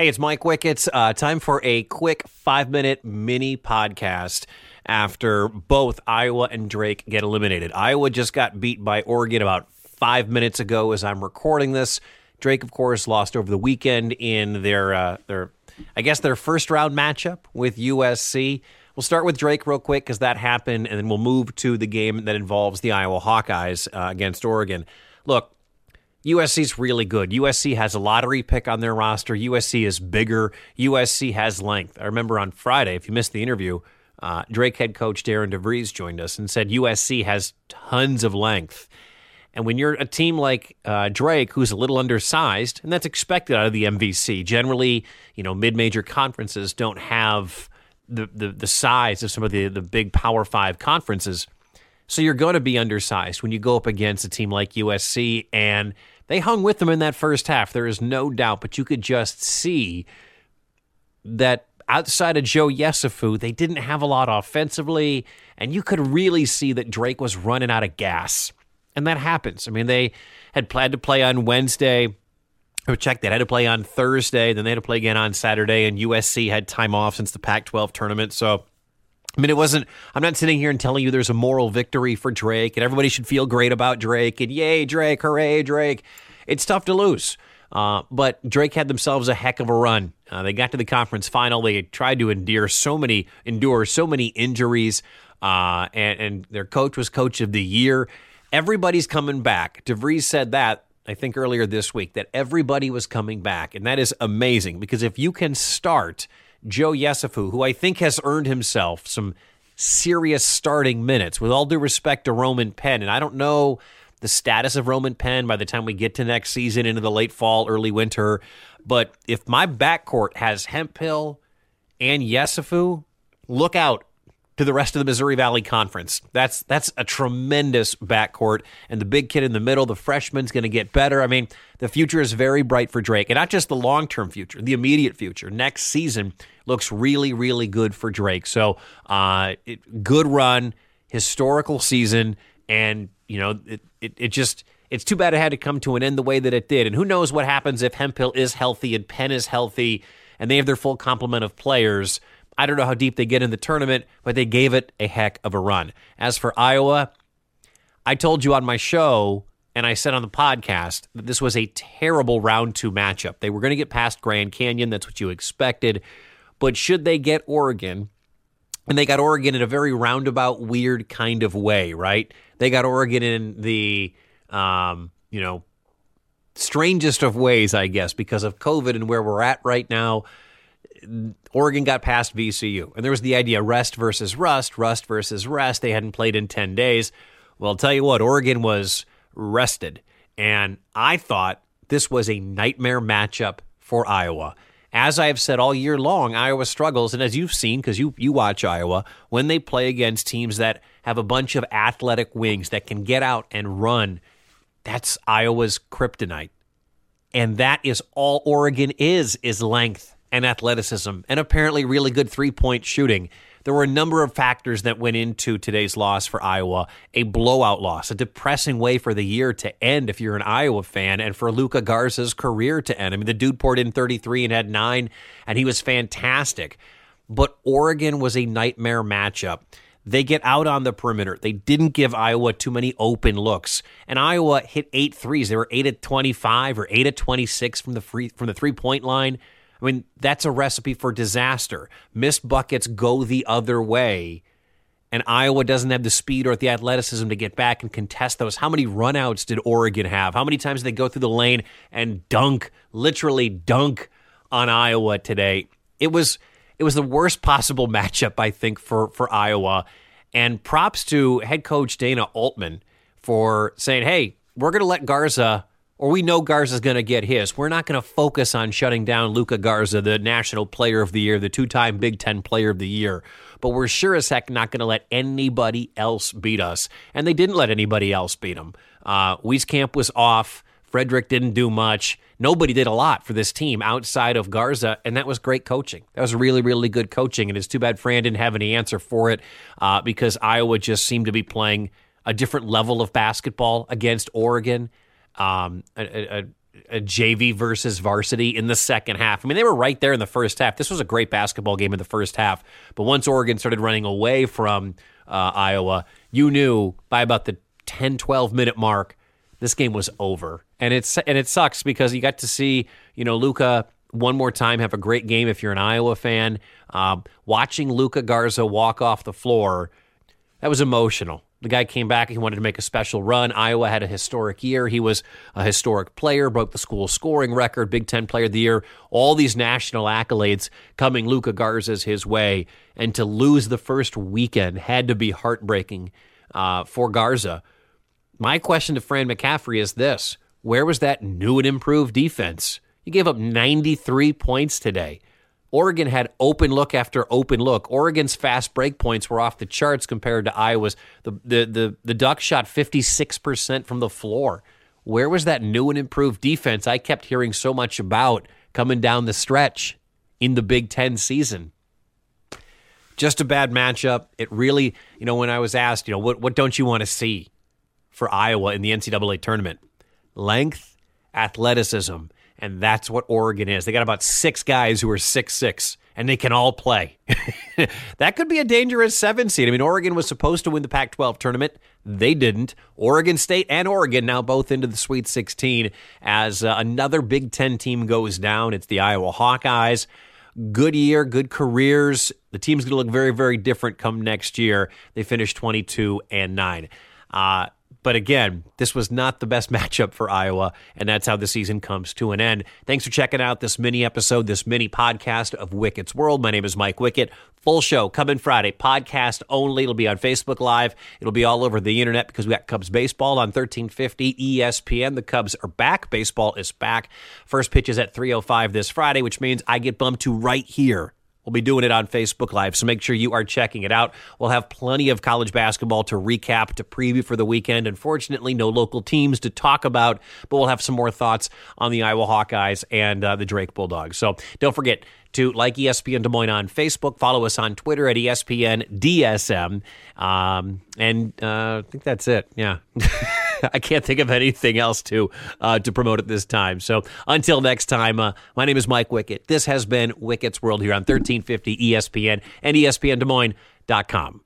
Hey, it's Mike Wickets. Uh, time for a quick five minute mini podcast after both Iowa and Drake get eliminated. Iowa just got beat by Oregon about five minutes ago as I'm recording this. Drake, of course, lost over the weekend in their uh, their I guess their first round matchup with USC. We'll start with Drake real quick because that happened, and then we'll move to the game that involves the Iowa Hawkeyes uh, against Oregon. Look, USC's really good. USC has a lottery pick on their roster. USC is bigger. USC has length. I remember on Friday, if you missed the interview, uh, Drake head coach Darian DeVries joined us and said USC has tons of length. And when you're a team like uh, Drake, who's a little undersized, and that's expected out of the MVC, generally, you know, mid-major conferences don't have the, the, the size of some of the, the big Power Five conferences. So you're going to be undersized when you go up against a team like USC. And they hung with them in that first half. There is no doubt, but you could just see that outside of Joe Yesufu, they didn't have a lot offensively. And you could really see that Drake was running out of gas. And that happens. I mean, they had planned to play on Wednesday. Or check, they had to play on Thursday, then they had to play again on Saturday, and USC had time off since the Pac 12 tournament. So I mean, it wasn't, I'm not sitting here and telling you there's a moral victory for Drake and everybody should feel great about Drake and yay, Drake, hooray, Drake. It's tough to lose. Uh, but Drake had themselves a heck of a run. Uh, they got to the conference final. They tried to endure so many, endure so many injuries, uh, and, and their coach was coach of the year. Everybody's coming back. DeVries said that I think earlier this week that everybody was coming back, and that is amazing because if you can start Joe Yesufu, who I think has earned himself some serious starting minutes, with all due respect to Roman Penn. And I don't know the status of Roman Penn by the time we get to next season into the late fall, early winter. But if my backcourt has Hemphill and Yesufu, look out to the rest of the Missouri Valley Conference. That's that's a tremendous backcourt, and the big kid in the middle, the freshman's going to get better. I mean, the future is very bright for Drake, and not just the long term future, the immediate future. Next season looks really, really good for Drake. So, uh, it, good run, historical season, and you know, it, it it just it's too bad it had to come to an end the way that it did. And who knows what happens if Hemphill is healthy and Penn is healthy, and they have their full complement of players. I don't know how deep they get in the tournament, but they gave it a heck of a run. As for Iowa, I told you on my show and I said on the podcast that this was a terrible round two matchup. They were going to get past Grand Canyon. That's what you expected. But should they get Oregon, and they got Oregon in a very roundabout, weird kind of way, right? They got Oregon in the, um, you know, strangest of ways, I guess, because of COVID and where we're at right now. Oregon got past VCU. And there was the idea rest versus rust, rust versus rest. They hadn't played in 10 days. Well, I'll tell you what, Oregon was rested. And I thought this was a nightmare matchup for Iowa. As I have said all year long, Iowa struggles, and as you've seen, because you, you watch Iowa, when they play against teams that have a bunch of athletic wings that can get out and run, that's Iowa's kryptonite. And that is all Oregon is, is length and athleticism, and apparently really good three point shooting. There were a number of factors that went into today's loss for Iowa. A blowout loss, a depressing way for the year to end if you're an Iowa fan, and for Luka Garza's career to end. I mean, the dude poured in 33 and had nine, and he was fantastic. But Oregon was a nightmare matchup. They get out on the perimeter. They didn't give Iowa too many open looks. And Iowa hit eight threes. They were 8 at 25 or 8 at 26 from the free from the three-point line. I mean, that's a recipe for disaster. Missed buckets go the other way, and Iowa doesn't have the speed or the athleticism to get back and contest those. How many runouts did Oregon have? How many times did they go through the lane and dunk, literally dunk on Iowa today? It was it was the worst possible matchup, I think, for for Iowa. And props to head coach Dana Altman for saying, "Hey, we're going to let Garza or we know Garza's going to get his. We're not going to focus on shutting down Luka Garza, the National Player of the Year, the two-time Big Ten Player of the Year. But we're sure as heck not going to let anybody else beat us. And they didn't let anybody else beat them. Uh, Wieskamp was off. Fredrick didn't do much. Nobody did a lot for this team outside of Garza, and that was great coaching. That was really, really good coaching. And it's too bad Fran didn't have any answer for it uh, because Iowa just seemed to be playing a different level of basketball against Oregon um, a, a, a JV versus varsity in the second half. I mean, they were right there in the first half. This was a great basketball game in the first half. But once Oregon started running away from uh, Iowa, you knew by about the 10, 12 minute mark, this game was over. And it's and it sucks because you got to see, you know, Luka one more time have a great game if you're an Iowa fan. Um, watching Luka Garza walk off the floor, that was emotional. The guy came back. He wanted to make a special run. Iowa had a historic year. He was a historic player, broke the school scoring record, Big Ten Player of the Year. All these national accolades coming Luka Garza's his way, and to lose the first weekend had to be heartbreaking uh, for Garza. My question to Fran McCaffery is this: Where was that new and improved defense? You gave up 93 points today. Oregon had open look after open look. Oregon's fast break points were off the charts compared to Iowa's. The the the, the Ducks shot 56% from the floor. Where was that new and improved defense I kept hearing so much about coming down the stretch in the Big 10 season? Just a bad matchup. It really, you know, when I was asked, you know, what what don't you want to see for Iowa in the NCAA tournament? Length, athleticism, and that's what Oregon is. They got about six guys who are six six, and they can all play. that could be a dangerous seven seed. I mean, Oregon was supposed to win the Pac 12 tournament. They didn't. Oregon State and Oregon now both into the Sweet 16 as uh, another Big Ten team goes down. It's the Iowa Hawkeyes. Good year, good careers. The team's going to look very, very different come next year. They finished 22 and 9. Uh, but again, this was not the best matchup for Iowa, and that's how the season comes to an end. Thanks for checking out this mini episode, this mini podcast of Wicket's World. My name is Mike Wicket. Full show coming Friday, podcast only. It'll be on Facebook Live. It'll be all over the internet because we got Cubs baseball on 1350 ESPN. The Cubs are back. Baseball is back. First pitch is at 305 this Friday, which means I get bumped to right here We'll be doing it on Facebook Live, so make sure you are checking it out. We'll have plenty of college basketball to recap, to preview for the weekend. Unfortunately, no local teams to talk about, but we'll have some more thoughts on the Iowa Hawkeyes and uh, the Drake Bulldogs. So don't forget to like ESPN Des Moines on Facebook, follow us on Twitter at ESPN DSM, um, and uh, I think that's it. Yeah. I can't think of anything else to uh, to promote at this time. So until next time, uh, my name is Mike Wicket. This has been Wicket's World here on 1350 ESPN and ESPNDesMoines.com.